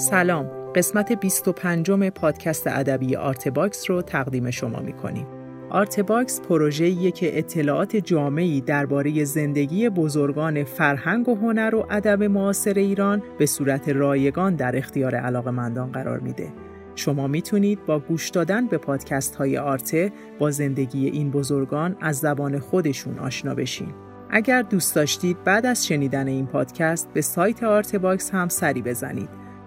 سلام قسمت 25 پادکست ادبی آرته باکس رو تقدیم شما می‌کنیم آرته باکس پروژه‌ایه که اطلاعات جامعی درباره زندگی بزرگان فرهنگ و هنر و ادب معاصر ایران به صورت رایگان در اختیار علاقمندان قرار میده. شما می‌تونید با گوش دادن به پادکست های آرته با زندگی این بزرگان از زبان خودشون آشنا بشین. اگر دوست داشتید بعد از شنیدن این پادکست به سایت آرته باکس هم سری بزنید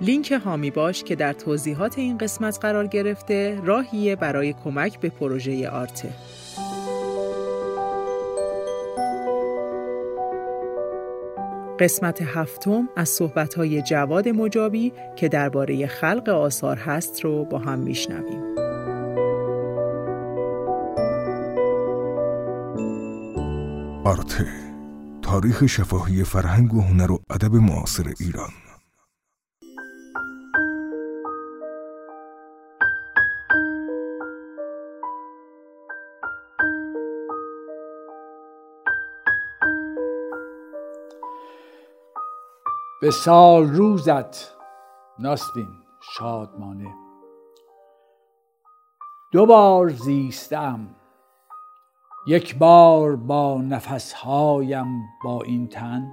لینک هامی باش که در توضیحات این قسمت قرار گرفته راهیه برای کمک به پروژه آرته. قسمت هفتم از صحبت‌های جواد مجابی که درباره خلق آثار هست رو با هم میشنویم. آرته تاریخ شفاهی فرهنگ و هنر و ادب معاصر ایران به سال روزت ناستین شادمانه. دو بار زیستم یک بار با نفسهایم با این تن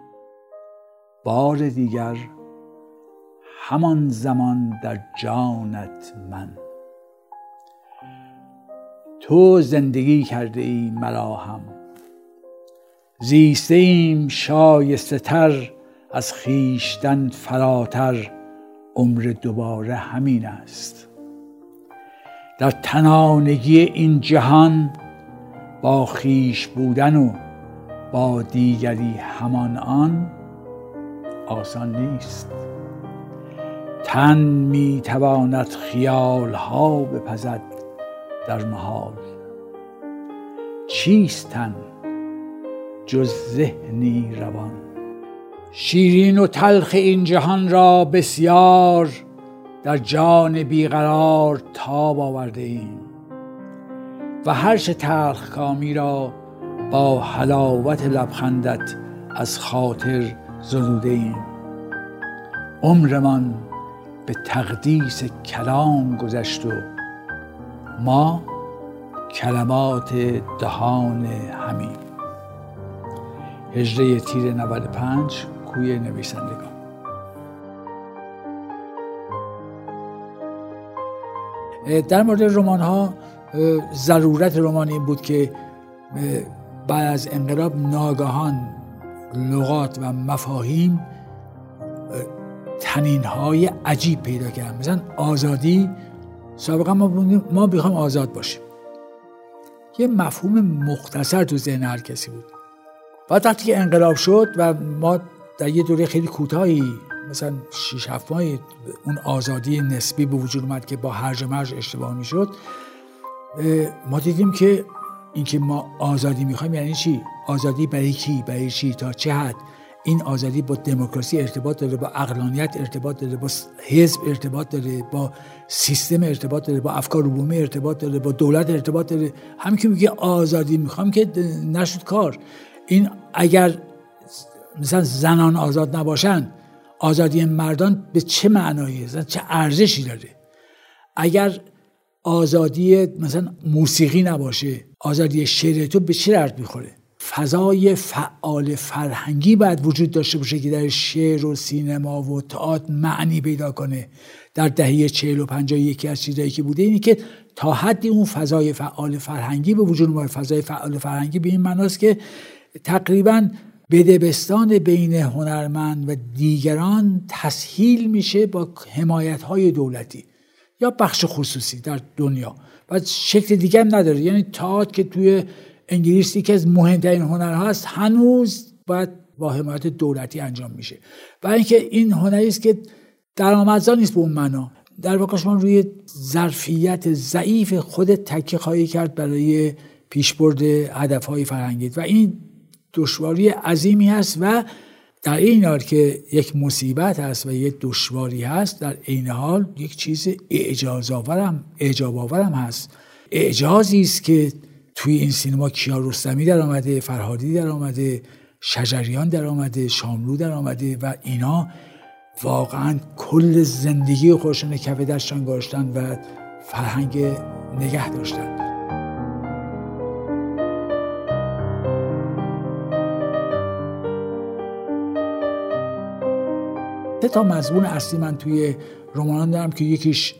بار دیگر همان زمان در جانت من. تو زندگی کرده ای مرا هم زیسته شایسته تر از خیشتن فراتر عمر دوباره همین است. در تنانگی این جهان با خیش بودن و با دیگری همان آن آسان نیست. تن می تواند خیال ها بپزد در محال. چیست تن جز ذهنی روان؟ شیرین و تلخ این جهان را بسیار در جان بیقرار تاب آورده ایم و هرچه تلخ کامی را با حلاوت لبخندت از خاطر زدوده ایم. عمرمان به تقدیس کلام گذشت و ما کلمات دهان همین هجره تیر 95 کوی نویسندگان. در مورد رمان ها ضرورت رمان بود که بعد از انقلاب ناگهان لغات و مفاهیم تنین های عجیب پیدا کرد مثلا آزادی سابقا ما ما بخوام آزاد باشیم. یه مفهوم مختصر تو ذهن هر کسی بود. بعد وقتی که انقلاب شد و ما در یه دوره خیلی کوتاهی مثلا 6 7 ماهی اون آزادی نسبی به وجود اومد که با هرج مرج اشتباه می‌شد. ما دیدیم که اینکه ما آزادی می‌خوایم یعنی چی؟ آزادی برای کی؟ برای چی؟ تا چه حد؟ این آزادی با دموکراسی ارتباط داره با اقلانیت ارتباط داره با حزب ارتباط داره با سیستم ارتباط داره با افکار عمومی ارتباط داره با دولت ارتباط داره. همین که میگه آزادی می‌خوام که نشد کار. این اگر مثلا زنان آزاد نباشن آزادی مردان به چه معنایی؟ چه ارزشی داره؟ اگر آزادی مثلا موسیقی نباشه آزادی شعر تو به چه درد می‌خوره؟ فضای فعال فرهنگی باید وجود داشته باشه که در شعر و سینما و تئاتر معنی پیدا کنه. در دهه چهل و پنجاه یکی از چیزایی که بوده اینه که تا حدی اون فضای فعال فرهنگی به وجود فضای فعال فرهنگی به این معناست که تقریبا بدبستان بین هنرمند و دیگران تسهیل میشه با حمایت های دولتی یا بخش خصوصی در دنیا. و شکل دیگه هم نداره. یعنی تاعت که توی انگلیسی که از مهمترین هنرها هست هنوز باید با حمایت دولتی انجام میشه. و اینکه این هنری است که درآمدزا نیست به اون معنا. در واقع شما روی ظرفیت ضعیف خودت تکیه خواهی کرد برای پیشبرد هدفهای فرهنگیت. و این دشواری عظیمی هست و در این حال که یک مصیبت هست و یک دشواری هست در این حال یک چیز اعجاز آورم اعجاب آورم هست. اعجازی است که توی این سینما کیارستمی در آمده فرهادی در آمده شجریان در آمده شاملو در آمده و اینا واقعا کل زندگی خودشون کف دستشان گذاشتن و فرهنگ نگه داشتن. سه تا مضمون اصلی من توی رمانان دارم که یکیش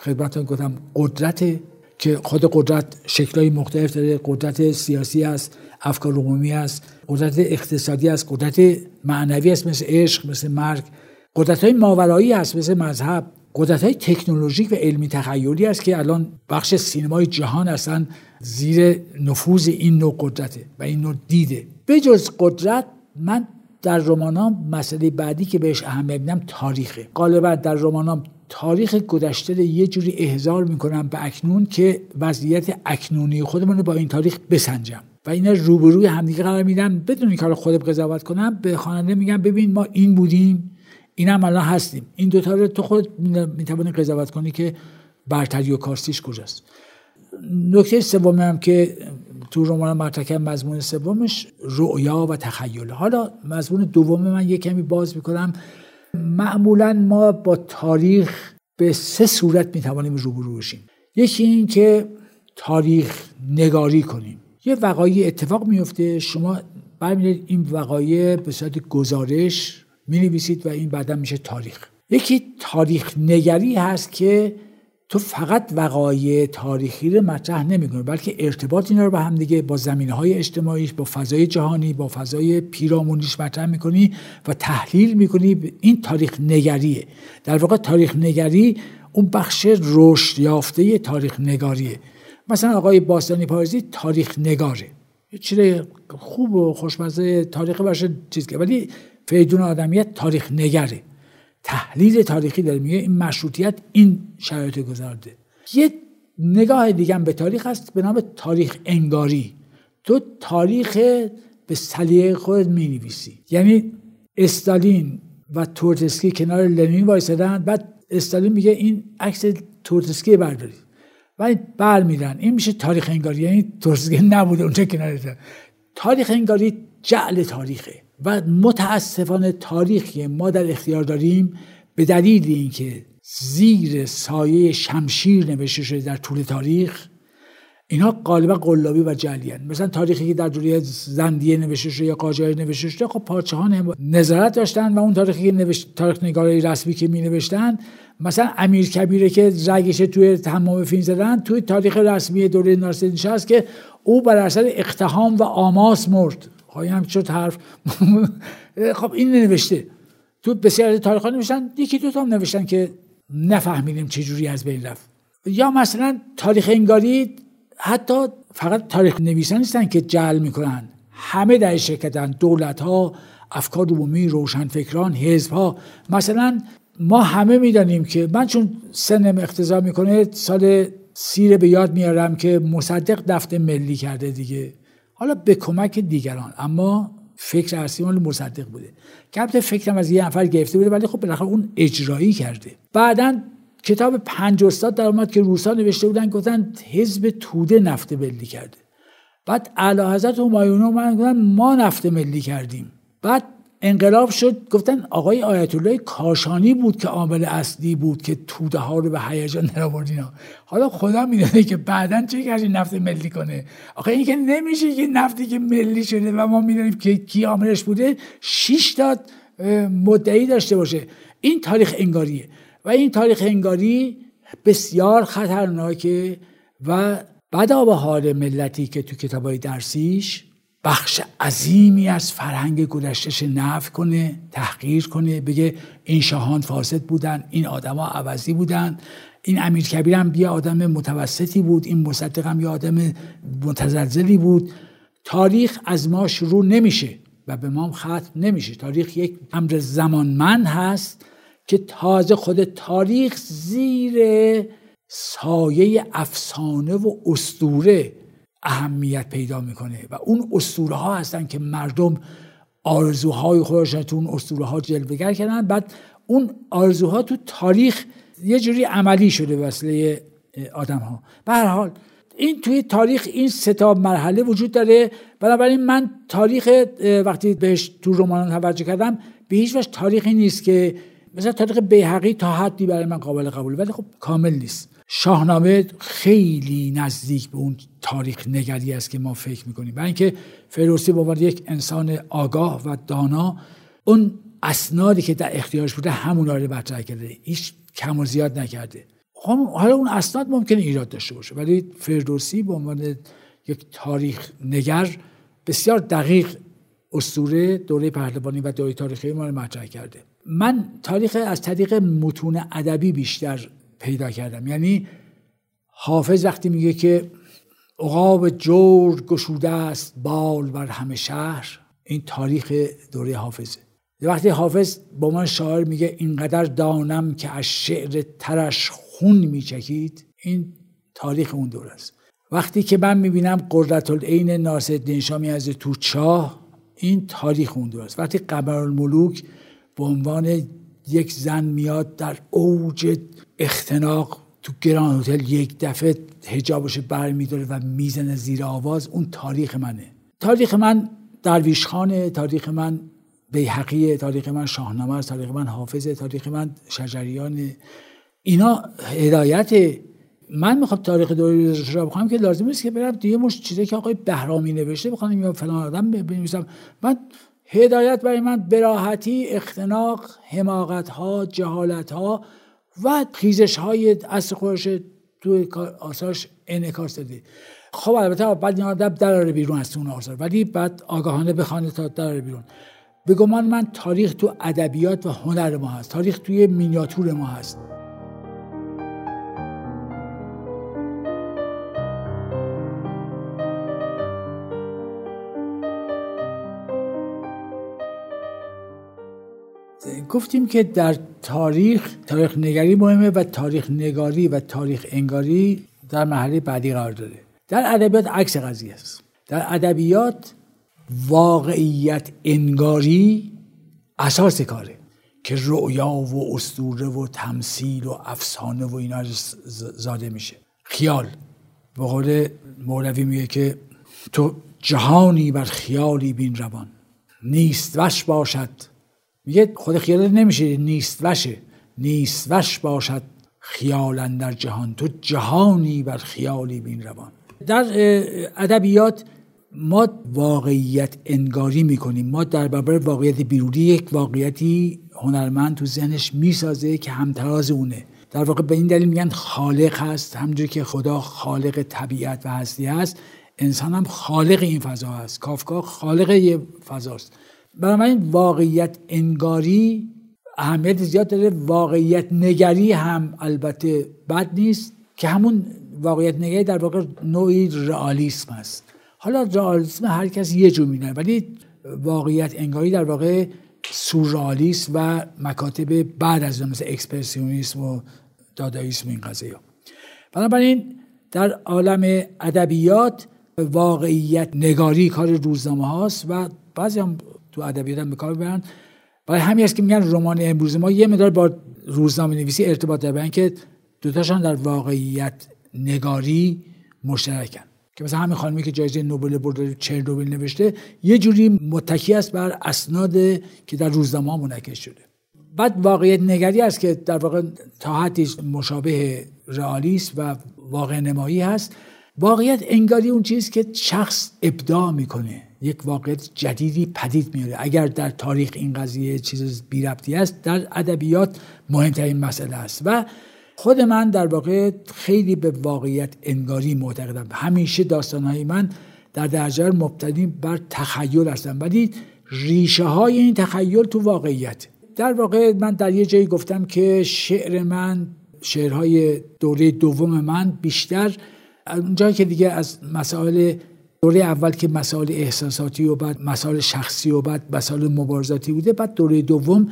خدمتتون گفتم قدرت که خود قدرت شکلهای مختلف داره. قدرت سیاسی است افکار عمومی است. قدرت اقتصادی است. قدرت معنوی است مثل عشق مثل مرگ. قدرت های ماورایی است مثل مذهب. قدرت های تکنولوژیک و علمی تخیلی است که الان بخش سینمای جهان اصلا زیر نفوذ این نوع قدرته و این نوع دیده. به جز قدرت من در رمانام مسئله بعدی که بهش اهمیت میدم تاریخه. غالبا در رمانام تاریخ گذشته یه جوری احضار می‌کنم به اکنون که وضعیت اکنونی خودمون رو با این تاریخ بسنجم. و اینا روبروی همدیگه قرار میدم بدون اینکه خودم قضاوت کنم به خواننده میگم ببین ما این بودیم این هم الان هستیم. این دوتا رو تو خود می‌توانی قضاوت کنی که برتری و کارسیش کجاست. نکته سومی هم که تو رمان مرتکب مضمون سومش رؤیا و تخیل. حالا مضمون دوم من یه کمی باز می‌کنم. معمولا ما با تاریخ به سه صورت می‌توانیم روبرو بشیم. یکی این که تاریخ نگاری کنیم. یه وقایع اتفاق میفته شما برمیدید این وقایع به صورت گزارش می و این بعدا میشه تاریخ. یکی تاریخ نگری هست که تو فقط وقایع تاریخی رو مطرح نمی‌کنی بلکه ارتباط اینا رو به هم دیگه با زمینه های اجتماعیش با فضای جهانی با فضای پیرامونیش مطرح می‌کنی و تحلیل می‌کنی. این تاریخ نگریه. در واقع تاریخ نگری اون بخش رشد یافته تاریخ نگاریه. مثلا آقای باستانی پارزی تاریخ نگاره. چیز خوب و خوشمزه تاریخ باشه چیز که ولی فیدون آدمیت تاریخ نگره. تحلیل تاریخی داره. میگه این مشروطیت این شرایط گذارده. یه نگاه دیگه به تاریخ هست به نام تاریخ انگاری. تو تاریخ به سلیقه خودت می نویسی یعنی استالین و تورتسکی کنار لنین وایسادن بعد استالین میگه این عکس تورتسکی بردارید و بر میدن این میشه تاریخ انگاری. یعنی تورتسکی نبوده اونجا کنار تاریخ انگاری جعل تاریخه. و متاسفانه تاریخی ما در اختیار داریم به دلیل اینکه زیر سایه شمشیر نوشته شده در طول تاریخ اینا غالبا قلابی و جلیان مثلا تاریخی که در دوره زندیه نوشته شده یا قاجاری نوشته شده خب پادشاه ها نظارت داشتن و اون تاریخی که نوشت تاریخ نگارای رسمی که می نوشتن مثلا امیر کبیره که رگش توی تمام فیلم زدن توی تاریخ رسمی دوره ناصرالدین هست که او بر اثر اقتحام و آماس مرد. خواهی هم شد حرف. خب این نوشته. تو بسیار از تاریخ نوشتن یکی دو تا هم نوشتن که نفهمیدیم جوری از بین رفت. یا مثلا تاریخ انگاری حتی فقط تاریخ نویسان نیستن که جعل می‌کنن. همه در شرکتن دولت ها افکار عمومی روشنفکران حزب ها مثلا ما همه می‌دانیم که من چون سنم اقتضا می‌کنه سال سیر به یاد میارم که مصدق دفته ملی کرده دیگه. حالا به کمک دیگران اما فکر اصلی مال مصدق بوده. که فکرم از یه نفر گرفته بوده ولی خب بالاخره اون اجرایی کرده. بعدا کتاب پنج استاد در اومد که روسا نوشته بودن گفتن حزب توده نفت ملی کرده. بعد اعلی حضرت همایون من گفتن ما نفت ملی کردیم. بعد انقلاب شد گفتن آقای آیت الله کاشانی بود که عامل اصلی بود که توده ها رو به هیجان درآورد اینا. حالا خدا می‌دونه که بعدا چه کسی نفت ملی کنه. آخه این که نمیشه که نفتی که ملی شده و ما می‌دونیم که کی عاملش بوده شش تا مدعی داشته باشه. این تاریخ انگاریه. و این تاریخ انگاری بسیار خطرناکه و بدا به حال ملتی که تو کتابای درسیش بخش عظیمی از فرهنگ گذشتهش نف کنه تحقیر کنه بگه این شاهان فاسد بودن این آدما عوضی بودن. این امیر هم یه آدم متوسطی بود این مصدق هم یه آدم متزلزلی بود. تاریخ از ما شروع نمیشه و به ما ختم نمیشه. تاریخ یک امر زمانمند هست که تازه خود تاریخ زیر سایه افسانه و استوره اهمیت پیدا می‌کنه و اون اسطوره ها هستن که مردم آرزوهای خودشون تو اون اسطوره ها جلوگر کردن. بعد اون آرزوها تو تاریخ یه جوری عملی شده وسیله آدم ها به هر حال این توی تاریخ این ستا مرحله وجود داره. بنابراین من تاریخ وقتی بهش تو رمان توجه کردم به هیچ وجه تاریخی نیست که مثلا تاریخ بیهقی تا حدی برای من قابل قبول ولی خب کامل نیست. شاهنامه خیلی نزدیک به اون تاریخ نگری است که ما فکر می‌کنیم. برای اینکه فردوسی عنوان یک انسان آگاه و دانا اون اسنادی که در اختیارش بوده همون رو مطرح کرده. هیچ کم و زیاد نکرده. خب، حالا اون اسناد ممکنه ایراد داشته باشه ولی فردوسی به عنوان یک تاریخ نگر بسیار دقیق اسطوره دوره پهلوانی و دوره تاریخی ما رو مطرح کرده. من تاریخ از طریق متون ادبی بیشتر پیدا کردم. یعنی حافظ وقتی میگه که عقاب جور گشوده است بال بر همه شهر این تاریخ دوره حافظه. وقتی حافظ با من شاعر میگه اینقدر دانم که از شعر ترش خون میچکید. این تاریخ اون دور است. وقتی که من می‌بینم قدرت العین ناصرالدین شامی از تو چاه این تاریخ اون دور است. وقتی قمر الملوک به عنوان یک زن میاد در اوج اختناق تو گران هتل یک دفعه هجابش برمیداره و می‌زنه زیر آواز اون تاریخ منه. تاریخ من درویش خانه تاریخ من بیحقیه تاریخ من شاهنامه تاریخ من حافظه تاریخ من شجریان. اینا هدایت. من می‌خوام تاریخ دوره رو بخوام که لازم نیست که برم دیگه مش چیزی که آقای بهرامی نوشته بخوام یا فلان آدم بنویسم. من هدایت برای من براحتی اختناق حماقت ها جهالت ها و خیزش های اصل خودش توی آثارش انعکاس داده خب البته بعد این آدم دراره بیرون از اون آثار. ولی بعد آگاهانه بخوانه تا دراره بیرون. به گمان من تاریخ تو ادبیات و هنر ما هست. تاریخ توی مینیاتور ما هست. گفتیم که در تاریخ تاریخ نگاری مهمه و تاریخ نگاری و تاریخ انگاری در مرحله بعدی قرار داره در ادبیات عکس قضیه است. در ادبیات واقعیت انگاری اساس کاره که رؤیا و اسطوره و تمثیل و افسانه و اینا زاده میشه. خیال. به قول مولوی میگه که تو جهانی بر خیالی بین روان. نیست وش باشد میگه خود خیال نمیشه نیست وشه نیست وش باشد خیال در جهان. تو جهانی بر خیالی بین روان. در ادبیات ما واقعیت انگاری می‌کنیم. ما در برابر واقعیت بیرونی یک واقعیتی هنرمند تو ذهنش می‌سازه که همتراز اونه. در واقع به این دلیل میگن خالق هست. همجوری که خدا خالق طبیعت و هستی هست انسان هم خالق این فضا هست. کافکا خالق یه فضاست. بنابراین واقعیت انگاری اهمیت زیاد داره. واقعیت نگری هم البته بد نیست که همون واقعیت نگری در واقع نوعی رئالیسم است. حالا رئالیسم هر کس یه جور می‌دونه ولی واقعیت انگاری در واقع سورئالیسم و مکاتب بعد از مثل اکسپرسیونیسم و داداییسم این قضیه. بنابراین در عالم ادبیات واقعیت نگاری کار روزنامه هاست و بعضی هم تو ادبیات هم به کار برن برای همین است که میگن رمان امروز ما یه مدار با روزنامه نویسی ارتباط داره که دوتاشان در واقعیت نگاری مشترکن. که مثلا همین خانمی که جایزه نوبل برده چرنوبیل نوشته یه جوری متکی است بر اسناد که در روزنامه منعکس شده. بعد واقعیت نگری است که در واقع تا حدی مشابه رئالیست و واقع نمایی هست. واقعیت انگاری اون چیز که شخص ابداع می‌کنه یک واقعیت جدیدی پدید میاره اگر در تاریخ این قضیه چیز بی ربطی است در ادبیات مهمترین مسئله است. و خود من در واقع خیلی به واقعیت انگاری معتقدم. همیشه داستانهای من در درجه مبتنی بر تخیل هستن ولی ریشه های این تخیل تو واقعیت. در واقع من در یه جایی گفتم که شعر من شعرهای دوره دوم من بیشتر اونجایی که دیگه از مسائل دوره اول که مسائل احساساتی و بعد مسائل شخصی و بعد مسائل مبارزاتی بوده بعد دوره دوم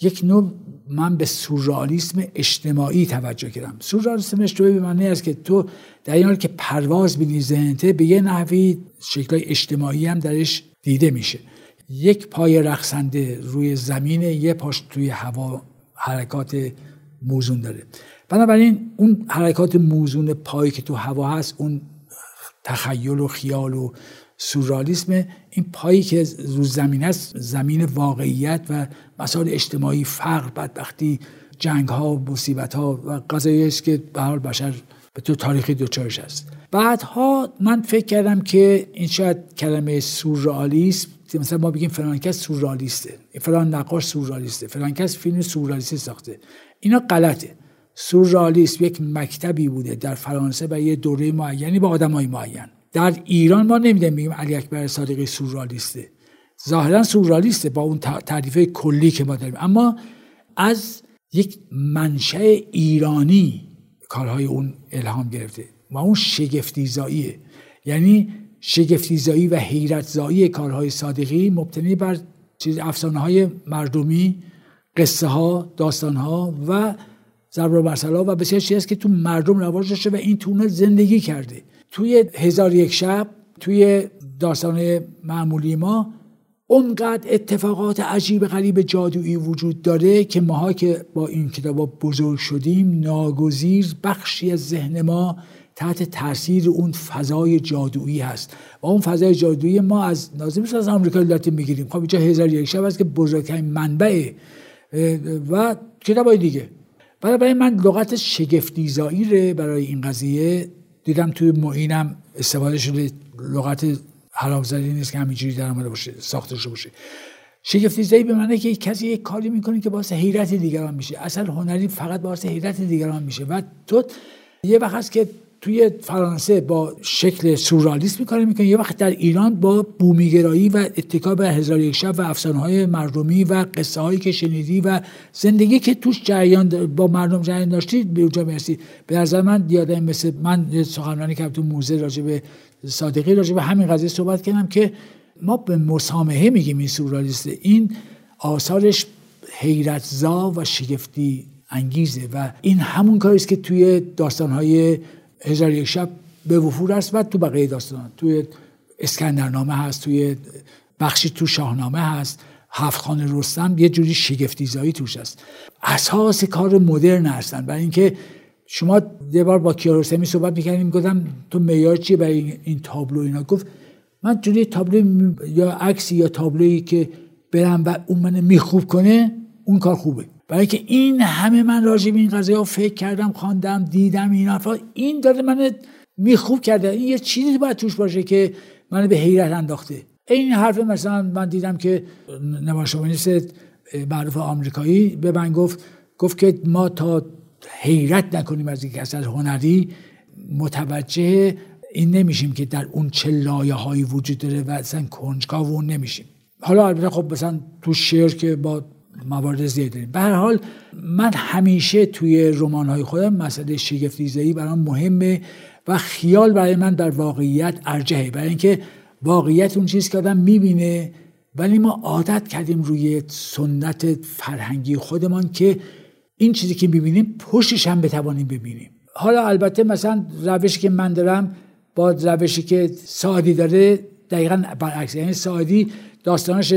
یک نوع من به سورالیسم اجتماعی توجه کردم. سورالیسم اجتماعی به معنی است که تو در این حال که پرواز بینی ذهنته به یه نحوی شکلهای اجتماعی هم درش دیده میشه. یک پای رقصنده روی زمین یه پاش توی هوا حرکات موزون داره. بنابراین اون حرکات موزون پایی که تو هوا هست اون تخیل و خیال و سورالیسم این پایی که رو زمین است زمین واقعیت و مسائل اجتماعی فقر بدبختی جنگ ها مصیبت ها و قضایی است که به حال بشر به تو تاریخی دوچارش است بعدها من فکر کردم که این شاید کلمه سورئالیسم مثلا ما بگیم فلان کس سورئالیسته فلان نقاش سورئالیسته فلان کس فیلم سورئالیستی ساخته. اینا غلطه. سورئالیسم یک مکتبی بوده در فرانسه و یه دوره معینی با آدمای معین. در ایران ما نمی‌دونیم بگیم علی اکبر صادقی سورئالیسته ظاهرا سورئالیسته با اون تعریف کلی که ما داریم. اما از یک منشأ ایرانی کارهای اون الهام گرفته و اون شگفتیزاییه. یعنی شگفتیزایی و حیرتزایی کارهای صادقی مبتنی بر چیز افسانه های مردمی قصه ها داستان ها و ضرب و و بسیار چیزی که تو مردم رواج داشته و این تونه زندگی کرده. توی هزار یک شب توی داستان معمولی ما اونقدر اتفاقات عجیب غریب جادویی وجود داره که ماها که با این کتاب بزرگ شدیم ناگزیر بخشی از ذهن ما تحت تاثیر اون فضای جادویی هست. و اون فضای جادویی ما از لازم از آمریکا لاتین می‌گیریم. خب اینجا هزار یک شب هست که بزرگترین منبع و کتاب دیگه. برای من لغت شگفتیزایی برای این قضیه. دیدم توی معینم استفاده شده لغت حرامزدی نیست که همینجوری در آمده باشه ساخته شده باشه. شگفتی به معنی که کسی یک کاری می‌کنه که باعث حیرت دیگران میشه. اصل هنری فقط باعث حیرت دیگران میشه. و تو یه وقت که توی فرانسه با شکل سورالیسم می‌کنه می‌کنه. یه وقت در ایران با بومیگرایی و اتکا به هزار یک شب و افسانه مردمی و قصه هایی که شنیدی و زندگی که توش جریان با مردم جریان داشتی به اونجا می‌رسی. به نظر من یادم مثل من سخنرانی کردم تو موزه راجع به صادقی راجع به همین قضیه صحبت کردم که ما به مسامحه میگیم این سورالیست این آثارش حیرتزا و شگفتی انگیزه و این همون کاری است که توی داستانهای هزار یک شب به وفور است و تو بقیه داستان. توی اسکندرنامه هست توی بخشی تو شاهنامه هست. هفت خانه رستم یه جوری شگفتیزایی توش هست. اساس کار مدرن هستن برای اینکه شما یه بار با کیارستمی صحبت می‌کردیم گفتم تو معیار چیه برای این تابلو اینا؟ گفت من جوری تابلو یا عکسی یا تابلویی که برم و اون منو میخوب کنه اون کار خوبه. برای که این همه من راجع به این قضیه فکر کردم خواندم دیدم این حرفا این داره من میخوب کرده. این یه چیزی باید توش باشه که من به حیرت انداخته. این حرف مثلا من دیدم که نمایشنامه‌نویس معروف آمریکایی به من گفت گفت که ما تا حیرت نکنیم از یک اثر هنری متوجه این نمیشیم که در اون چه لایه هایی وجود داره و اصلا کنجکاو اون نمیشیم. حالا البته خب مثلا تو شعر که با موارد زیاد داریم به هر حال من همیشه توی رمان خودم مسئله شگفتیزایی برام مهمه و خیال برای من در واقعیت ارجهه برای اینکه واقعیت اون چیز که آدم می‌بینه ولی ما عادت کردیم روی سنت فرهنگی خودمان که این چیزی که می‌بینیم پشتش هم بتوانیم ببینیم. حالا البته مثلا روشی که من دارم با روشی که سعادی داره دقیقا برعکس یعنی سعادی داستانش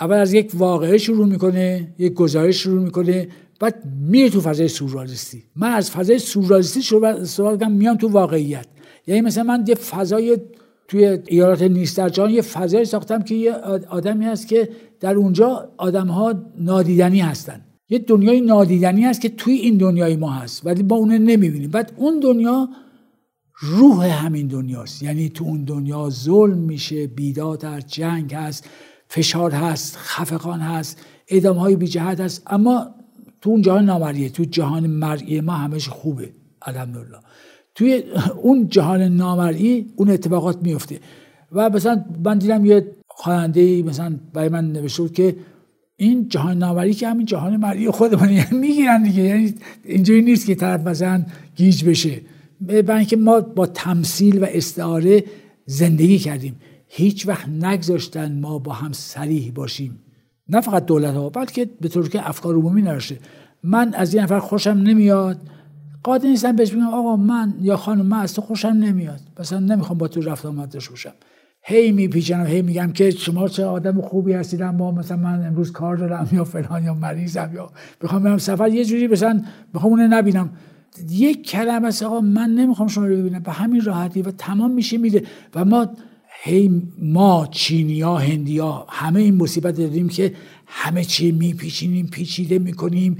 اول از یک واقعه شروع می‌کنه یک گزارش شروع می‌کنه بعد میره تو فضای سورالیستی. من از فضای سورالیستی شروع کنم میام تو واقعیت. یعنی مثلا من یه فضای توی ایالات نیست در جهان یه فضای ساختم که یه آدمی هست که در اونجا آدم ها نادیدنی هستن. یه دنیای نادیدنی هست که توی این دنیای ما هست ولی ما اون نمی‌بینیم. بعد اون دنیا روح همین دنیاست. یعنی تو اون دنیا ظلم میشه بیداد هست جنگ هست. فشار هست خفقان هست اعدام های بی جهت هست. اما تو اون جهان نامریه تو جهان مرئی ما همش خوبه الحمدلله. توی اون جهان نامرئی اون اتفاقات میفته و مثلا من دیدم یه خواننده مثلا برای من نوشته بود که این جهان نامری که همین جهان مرئی خودمون یعنی می‌گیرن دیگه. یعنی اینجوری نیست که طرف مثلا گیج بشه. برای اینکه ما با تمثیل و استعاره زندگی کردیم. هیچ وقت نگذاشتن ما با هم سریح باشیم. نه فقط دولت ها بلکه به طور که افکار عمومی نرشه. من از این نفر خوشم نمیاد. قادر نیستم بهش بگم آقا من یا خانم من از تو خوشم نمیاد. مثلا نمی‌خوام با تو رفت آمد داشته باشم. هی میپیچنم هی میگم که شما چه آدم خوبی هستید اما مثلا من امروز کار دارم یا فلان یا مریضم یا بخوام برم سفر. یه جوری مثلا بخوام اون نبینم. یک کلمه است آقا من نمی‌خوام شما رو ببینم. به همین راحتی و تمام میشه میده. و ما هی ما چینیا هندیا همه این مصیبت داریم که همه چی میپیچینیم پیچیده می‌کنیم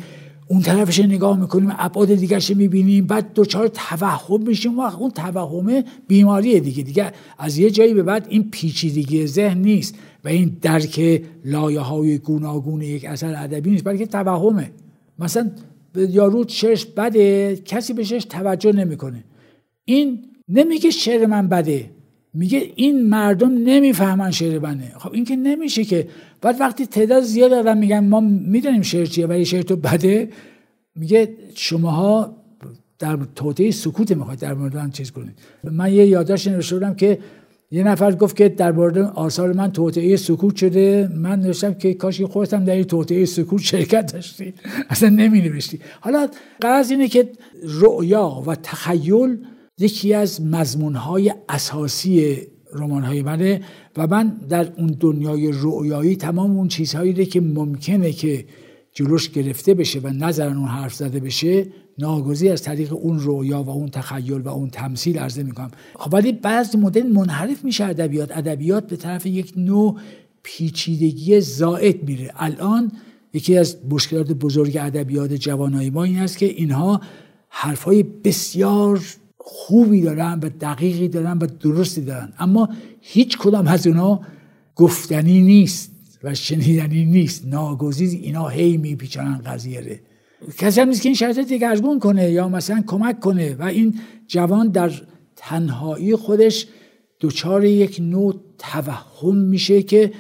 اون طرفش نگاه می‌کنیم ابعاد دیگرش می‌بینیم بعد دوچار توهم میشیم. و اون توهم بیماریه دیگه. دیگه از یه جایی به بعد این پیچیدگی ذهن نیست و این درک لایه های گوناگون یک اثر ادبی نیست بلکه توهمه. مثلا یارو چش بده کسی بهش توجه نمی‌کنه. این نمیگه شعر من بده. میگه این مردم نمی‌فهمن شعر بنه خب این که نمیشه که. بعد وقتی تعداد زیاد آدم میگن ما می‌دونیم شعر چیه ولی شعر تو بده میگه شماها در توطئه سکوت می‌خواید در مورد من چیز کنید. من یه یادداشت نوشته بودم که یه نفر گفت که در مورد آثار من توطئه سکوت شده. من نوشتم که کاشی خودتم در این توطئه سکوت شرکت داشتی. اصلا نمی نوشتی حالا قرض اینه که رؤیا و تخیل یکی از مضمونهای اساسی رمان منه و من در اون دنیای رؤیایی تمام اون چیزهایی که ممکنه که جلوش گرفته بشه و نظرن اون حرف زده بشه ناگزیر از طریق اون رویا و اون تخیل و اون تمثیل عرضه می‌کنم. خب ولی بعضی مدل منحرف میشه ادبیات. ادبیات به طرف یک نوع پیچیدگی زائد میره. الان یکی از مشکلات بزرگ ادبیات جوانای ما این است که اینها حرفهای بسیار خوبی دارن و دقیقی دارن و درستی دارن. اما هیچ کدام از اونها گفتنی نیست و شنیدنی نیست. ناگزیر اینا هی میپیچنن قضیه ره کسی هم نیست که این شرط دگرگون کنه یا مثلا کمک کنه. و این جوان در تنهایی خودش دچار یک نوع توهم میشه که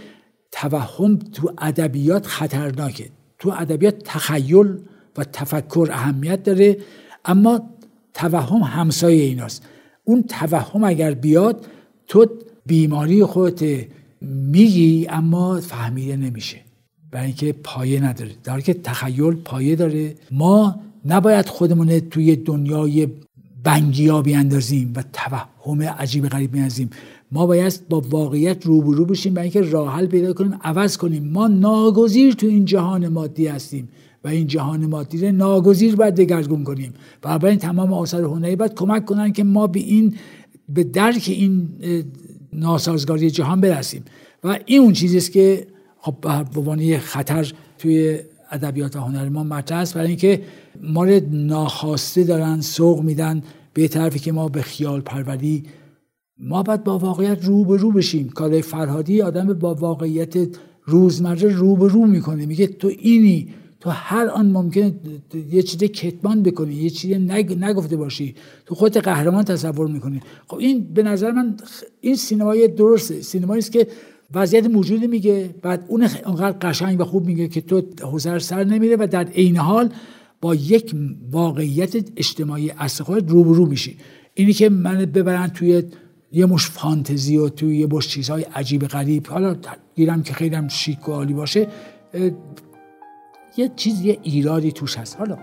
توهم تو ادبیات خطرناکه. تو ادبیات تخیل و تفکر اهمیت داره. اما توهم همسایه ایناست. اون توهم اگر بیاد تو بیماری خودت میگی اما فهمیده نمیشه. برای اینکه پایه نداره. در که تخیل پایه داره. ما نباید خودمون توی دنیای بنگیا بیاندازیم و توهم عجیب غریب بیاندازیم ما باید با واقعیت روبرو بشیم برای اینکه راه حل پیدا کنیم عوض کنیم. ما ناگزیر تو این جهان مادی هستیم. و این جهان مادی رو ناگزیر باید دگرگون کنیم. و برای تمام آثار هنری باید کمک کنن که ما به این به درک این ناسازگاری جهان برسیم. و این اون چیزیست که خب به عنوان خطر توی ادبیات و هنر ما مطرح است. برای اینکه ما رو ناخواسته دارن سوق میدن به طرفی که ما به خیال پروری ما باید با واقعیت رو به رو بشیم. کار فرهادی آدم با واقعیت روزمره رو به رو می‌کنه. میگه تو اینی تو هر آن ممکنه یه چیز کتمان بکنی یه چیز نگ... نگفته باشی تو خودت قهرمان تصور می‌کنی. خب این به نظر من این سینمای درسته. سینمایی است که وضعیت موجود میگه بعد اون اونقدر قشنگ و خوب میگه که تو حوزه سر نمیره و در عین حال با یک واقعیت اجتماعی اصل خودت روبرو میشی. اینی که من ببرن توی یه مش فانتزی و توی یه مش چیزهای عجیب غریب حالا گیرم که خیلی هم شیک و عالی باشه یه چیز یه ایرادی توش هست. حالا.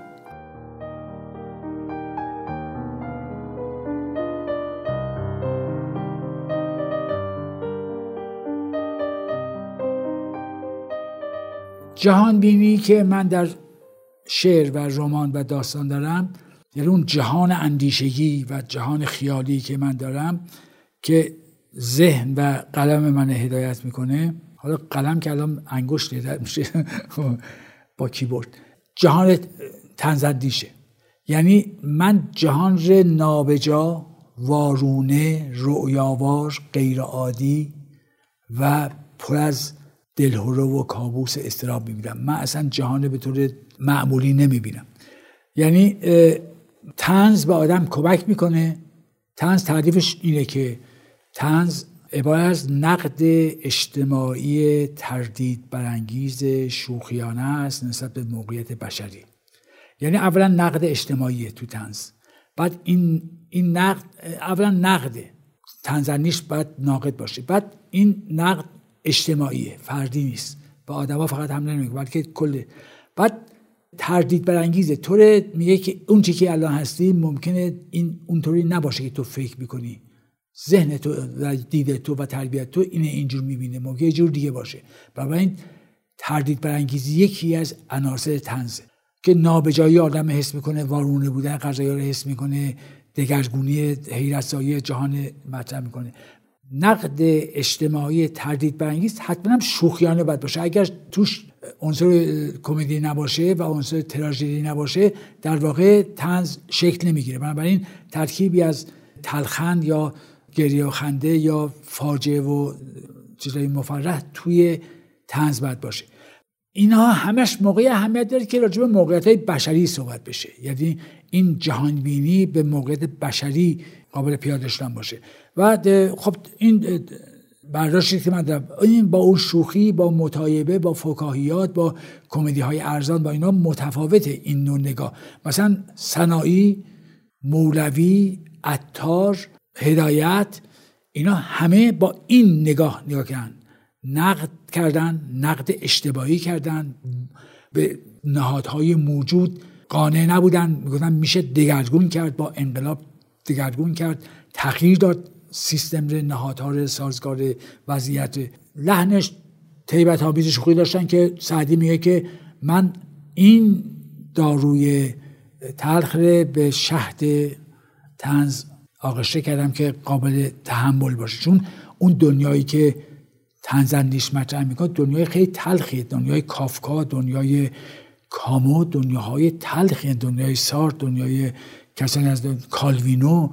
جهان بینی که من در شعر و رمان و داستان دارم یعنی اون جهان اندیشگی و جهان خیالی که من دارم که ذهن و قلم من هدایت می‌کنه. حالا قلم که الان انگشت هدایت میشه. با کیبورد. جهان تنزدیشه یعنی من جهان ر نابجا وارونه رؤیاوار غیرعادی و پر از دلهورو و کابوس استراب می‌بینم. من اصلا جهان به طور معمولی نمی‌بینم. یعنی تنز به آدم کمک می‌کنه. تنز تعریفش اینه که تنز عبارت از نقد اجتماعی تردید برانگیز شوخیانه است نسبت به موقعیت بشری. یعنی اولا نقد اجتماعی تو تنز بعد این این نقد اولا نقده تنزنیش باید ناقد باشه. بعد این نقد اجتماعیه فردی نیست. به آدما فقط حمله نمی‌کنه بلکه کل. بعد تردید برانگیزه. طور میگه که اون چی که الان هستی ممکنه این اونطوری نباشه که تو فکر می‌کنی. ذهن تو و دید تو و تربیت تو اینه اینجور می‌بینه. ممکنه یه جور دیگه باشه. این تردید برانگیزی یکی از عناصر تنزه که نابجایی آدم حس می‌کنه وارونه بودن قضایی رو حس می‌کنه دگرگونی حیرت جهان مطرح می‌کنه. نقد اجتماعی تردید برانگیز حتما هم شوخیانه باید باشه. اگر توش عنصر کمدی نباشه و عنصر تراژدی نباشه در واقع تنز شکل نمی‌گیره. بنابراین ترکیبی از تلخند یا گریه و خنده یا فاجعه و چیزای مفرح توی تنز باید باشه. اینها همش موقعی اهمیت داره که راجع به موقعیت های بشری صحبت بشه. یعنی این جهانبینی به موقعیت بشری قابل پیاده شدن باشه. و خب این برداشتی که من دارم این با اون شوخی با متایبه با فکاهیات با کمدی های ارزان با اینا متفاوته این نوع نگاه. مثلا سنایی مولوی عطار هدایت اینا همه با این نگاه نگاه کردن. نقد کردن نقد اشتباهی کردن به نهادهای موجود قانع نبودن. می‌گفتن میشه دگرگون کرد با انقلاب دگرگون کرد تغییر داد سیستم نهادها سازگار وضعیت. لحنش تیبت آمیز شوخی داشتن که سعدی میگه که من این داروی تلخ به شهد تنز آغشته کردم که قابل تحمل باشه. چون اون دنیایی که تنزندیش مطرح می‌کنه دنیای خیلی تلخیه. دنیای کافکا دنیای کامو دنیاهای تلخی دنیای سار دنیای کسانی از کالوینو.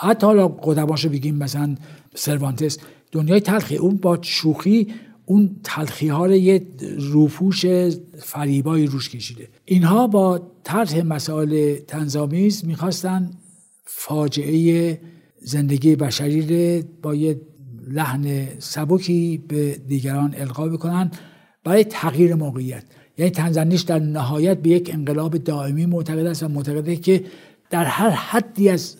حتی حالا قدماشو بگیم مثلا سروانتس. دنیای تلخی اون با شوخی اون تلخی ها رو یه روپوش فریبایی روش کشیده. اینها با طرح مسائل تنظامیز می‌خواستن فاجعه زندگی بشری رو با یه لحن سبکی به دیگران القا بکنن برای تغییر موقعیت. یعنی تنزنیش در نهایت به یک انقلاب دائمی معتقد است و معتقده که در هر حدی از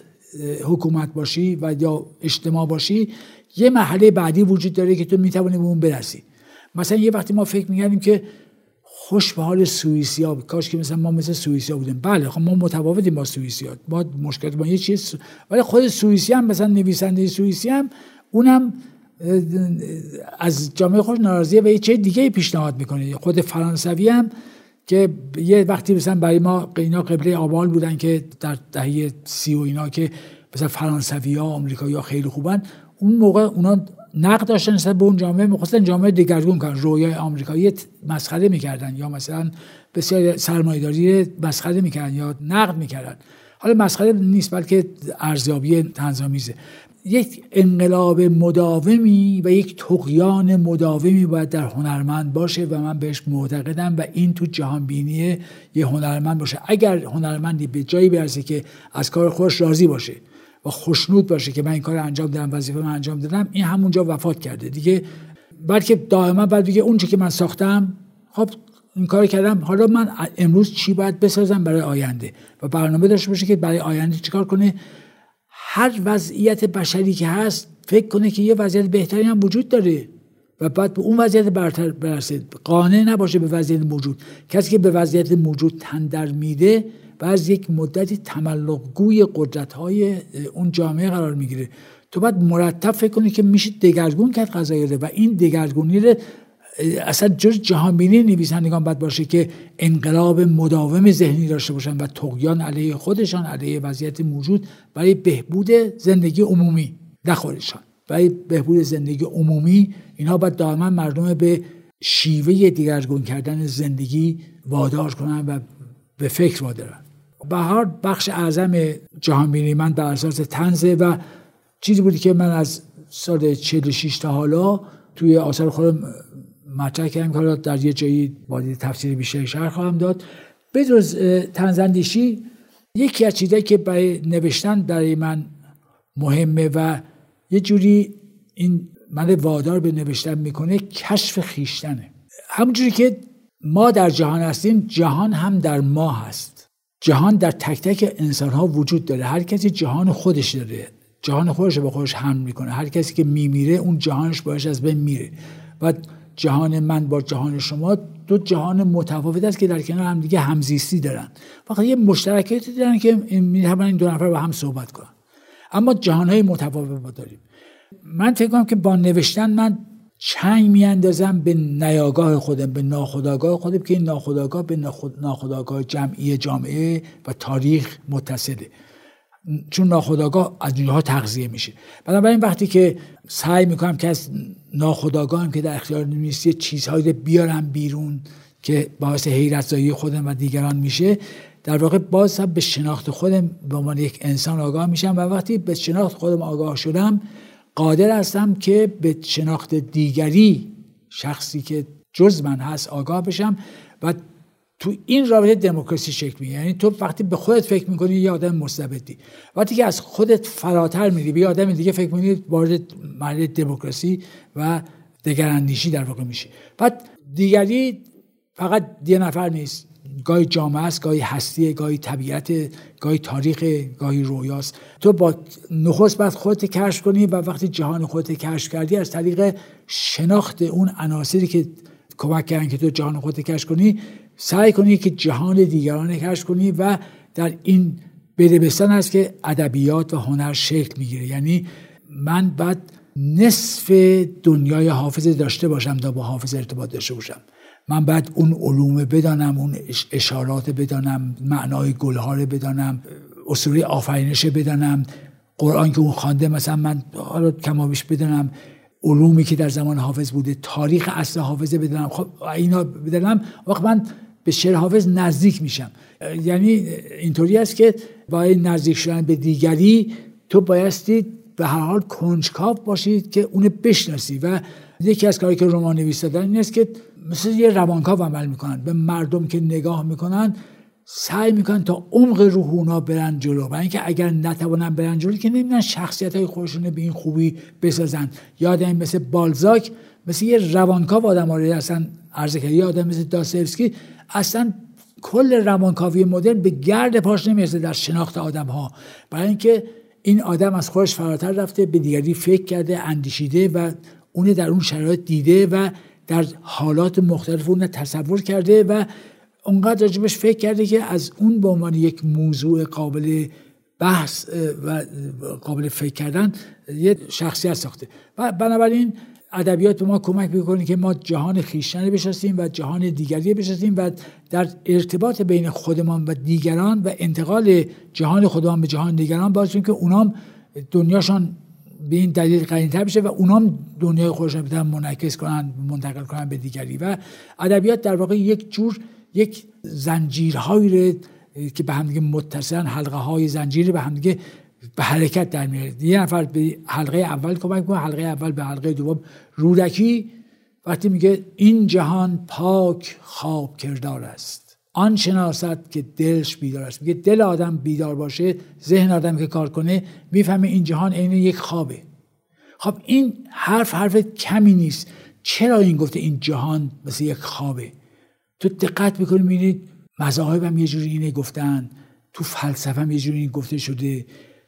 حکومت باشی و یا اجتماع باشی یه محله بعدی وجود داره که تو می‌توانی به اون برسی. مثلا یه وقتی ما فکر میگردیم که خوش به حال سوئیسیا کاش که مثلا ما مثل سوئیسیا بودیم. بله خب ما متفاوتیم با سوئیسیا. ما مشکل با یه چیز ولی خود سوئیسی هم مثلا نویسنده سوئیسی هم اونم از جامعه خود ناراضیه و یه چه دیگه پیشنهاد می‌کنه. خود فرانسوی هم که یه وقتی مثلا برای ما اینا قبله آبال بودن که در دهه سی و اینا که مثلا فرانسوی ها آمریکایی ها خیلی خوبن اون موقع اونا نقد داشتن نسبت به اون جامعه می‌خواستن جامعه دگرگون کنن. رویای آمریکایی مسخره می‌کردن یا مثلا بسیار سرمایه‌داری مسخره می‌کردن یا نقد می‌کردن. حالا مسخره نیست بلکه ارزیابی تنظامیزه یک انقلاب مداومی و یک تقیان مداومی باید در هنرمند باشه و من بهش معتقدم و این تو جهان بینی یه هنرمند باشه. اگر هنرمندی به جایی برسه که از کار خودش راضی باشه و خوشنود باشه که من این کار انجام دادم وظیفه من انجام دادم این همونجا وفات کرده. دیگه بلکه دائما بعد دیگه اون که من ساختم خب این کار کردم. حالا من امروز چی باید بسازم برای آینده؟ و برنامه داشته باشه که برای آینده چیکار کنه؟ هر وضعیت بشری که هست فکر کنه که یه وضعیت بهتری هم وجود داره و بعد به اون وضعیت برتر برسه. قانع نباشه به وضعیت موجود. کسی که به وضعیت موجود تندر میده و از یک مدتی تملقگوی قدرت های اون جامعه قرار می‌گیره. تو باید مرتب فکر کنی که میشه دگرگون کرد قضایی و این دگرگونی رو اصلا جز جهانبینی نویسندگان باید باشه که انقلاب مداوم ذهنی داشته باشن و تقیان علیه خودشان علیه وضعیت موجود برای بهبود زندگی عمومی نخورشان برای بهبود زندگی عمومی اینها باید دائما مردم به شیوه دیگرگون کردن زندگی وادار کنن و به فکر وادارن به هر بخش اعظم جهانبینی من بر اساس تنزه و چیزی بودی که من از سال 46 تا حالا توی آثار خودم مطرح کردم که حالا در یه جایی با تفسیر بیشتری شهر خواهم داد. بجز تنزندیشی یکی از چیزایی که برای نوشتن برای من مهمه و یه جوری این من وادار به نوشتن می‌کنه کشف خیشتنه. همونجوری که ما در جهان هستیم جهان هم در ما هست. جهان در تک تک انسان ها وجود داره. هر کسی جهان خودش داره. جهان خودش به خودش حمل می‌کنه. هر کسی که میمیره اون جهانش باش از بین میره. و جهان من با جهان شما دو جهان متفاوت است که در کنار هم دیگه همزیستی دارن. فقط یه مشترکاتی دارن که می این دو نفر با هم صحبت کنن. اما جهان های متفاوت ما داریم. من فکر کنم که با نوشتن من چنگ میاندازم به نیاگاه خودم به ناخداگاه خودم که این ناخداگاه به ناخداگاه جمعی جامعه و تاریخ متصله. چون ناخداگاه از اونها تغذیه میشه. بنابراین وقتی که سعی می‌کنم که از ناخداگاهم که در اختیار نیست چیزهایی بیارم بیرون که باعث حیرت زایی خودم و دیگران میشه در واقع باز هم به شناخت خودم به عنوان یک انسان آگاه میشم و وقتی به شناخت خودم آگاه شدم قادر هستم که به شناخت دیگری شخصی که جز من هست آگاه بشم و تو این رابطه دموکراسی شکل می‌گیره. یعنی تو وقتی به خودت فکر می‌کنی یه آدم مستبدی وقتی که از خودت فراتر میری به یه آدم دیگه فکر می‌کنی وارد مرحله دموکراسی و دگراندیشی در واقع میشی. بعد دیگری فقط یه نفر نیست. گاهی جامعه است گاهی هستیه گاهی طبیعت گاهی تاریخ گاهی رویاست. تو با نخست باید خودت کشف کنی و وقتی جهان خودت کشف کردی از طریق شناخت اون عناصری که کمک کردن که تو جهان خودت کشف کنی سعی کنی که جهان دیگران کشف کنی و در این بدبستان است که ادبیات و هنر شکل می‌گیره. یعنی من بعد نصف دنیای حافظ داشته باشم تا با حافظ ارتباط داشته باشم. من بعد اون علوم بدانم اون اشارات بدانم معنای گلها رو بدانم اصولی آفرینش بدانم. قرآن که اون خوانده مثلا من حالا کمابیش بدانم علومی که در زمان حافظ بوده تاریخ اصل حافظه بدانم. خب اینا بدانم وقت من به شعر حافظ نزدیک میشم. یعنی اینطوری است که با نزدیک شدن به دیگری تو بایستی به هر حال کنجکاو باشید که اونو بشناسی. و یکی از کاری که رمان نویس دادن این است که مثل یه روانکاو عمل می‌کنن. به مردم که نگاه می‌کنن سعی می‌کنن تا عمق روح اونا برن جلو. و اینکه اگر نتوانن برن جلو که نمی‌دونن شخصیت های خودشون به این خوبی بسازن. یادم مثل بالزاک مثل یه روانکاو آدم ها اصلا عرض کرد آدم مثل داستایوسکی اصلا کل روانکاوی مدرن به گرد پاش نمی‌رسه در شناخت آدم ها. برای اینکه این آدم از خودش فراتر رفته به دیگری فکر کرده اندیشیده و اون در اون شرایط دیده و در حالات مختلف اون تصور کرده و اونقدر راجبش فکر کرده که از اون به عنوان یک موضوع قابل بحث و قابل فکر کردن یه شخصیت ساخته. و بنابراین ادبیات به ما کمک می‌کنه که ما جهان خیشتن بشناسیم و جهان دیگری بشناسیم و در ارتباط بین خودمان و دیگران و انتقال جهان خودمان به جهان دیگران باعث که اونام دنیاشان به این دلیل قرینتر بشه و اونام دنیای خودشون بتونن منعکس کنن منتقل کنن به دیگری. و ادبیات در واقع یک جور یک زنجیرهایی که به هم دیگه متصلن حلقه های زنجیری به هم دیگه به حرکت در میاره. یه نفر به حلقه اول کمک می‌کنه حلقه اول به حلقه دوم رودکی وقتی میگه این جهان پاک خواب کردار است. آن شناست که دلش بیدار است. میگه دل آدم بیدار باشه ذهن آدم که کار کنه می‌فهمه این جهان عین یک خوابه. خب این حرف حرف کمی نیست. چرا این گفته این جهان مثل یک خوابه؟ تو دقت می‌کنی می‌بینید مذاهب هم یه جوری اینه گفتن تو فلسفه هم یه جوری این گفته شده.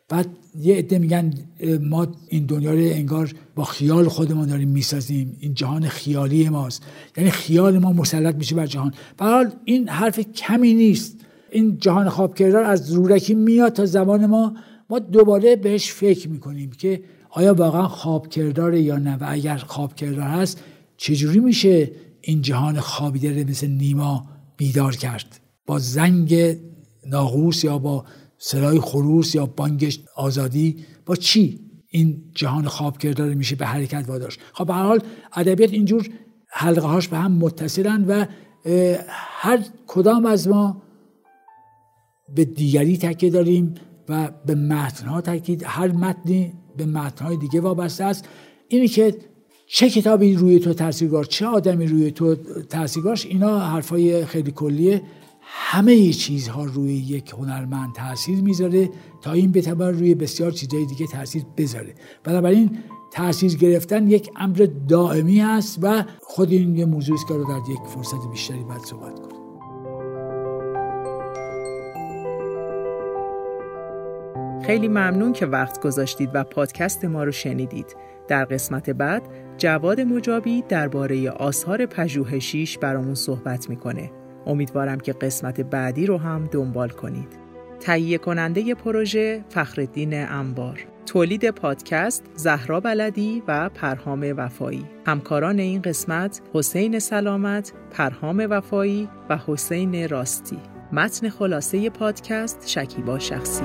بعد یه عده میگن ما این دنیا رو انگار با خیال خودمون داریم می‌سازیم. این جهان خیالی ماست. یعنی خیال ما مسلط میشه بر جهان. حال این حرف کمی نیست. این جهان خواب کردار از رورکی میاد تا زمان ما. ما دوباره بهش فکر می‌کنیم که آیا واقعا خواب کردار یا نه؟ و اگر خواب کردار هست چجوری میشه این جهان خوابیده مثل نیما بیدار کرد؟ با زنگ ناغوس یا با سرای خروس یا بانگ آزادی با چی این جهان خواب کرده میشه به حرکت واداشت؟ خب به هر حال ادبیات اینجور حلقه هاش به هم متصلن و هر کدام از ما به دیگری تکیه داریم و به متنها تاکید هر متنی به متنهای دیگه وابسته است. اینی که چه کتابی روی تو تاثیرگذار چه آدمی روی تو تاثیرگذارش اینا حرفای خیلی کلیه. همه چیزها روی یک هنرمند تاثیر می‌ذاره تا این بتوان روی بسیار چیزهای دیگه تاثیر بذاره بنابراین تاثیر گرفتن یک امر دائمی است و خود این یه موضوعی است که رو در یک فرصت بیشتری باید صحبت کنیم خیلی ممنون که وقت گذاشتید و پادکست ما رو شنیدید. در قسمت بعد جواد مجابی درباره آثار پژوهشیش برامون صحبت می‌کنه. امیدوارم که قسمت بعدی رو هم دنبال کنید. تهیه کننده پروژه فخردین انبار تولید پادکست زهرا بلدی و پرهام وفایی. همکاران این قسمت حسین سلامت پرهام وفایی و حسین راستی. متن خلاصه پادکست شکیبا شخصی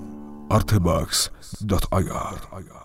artebox.ir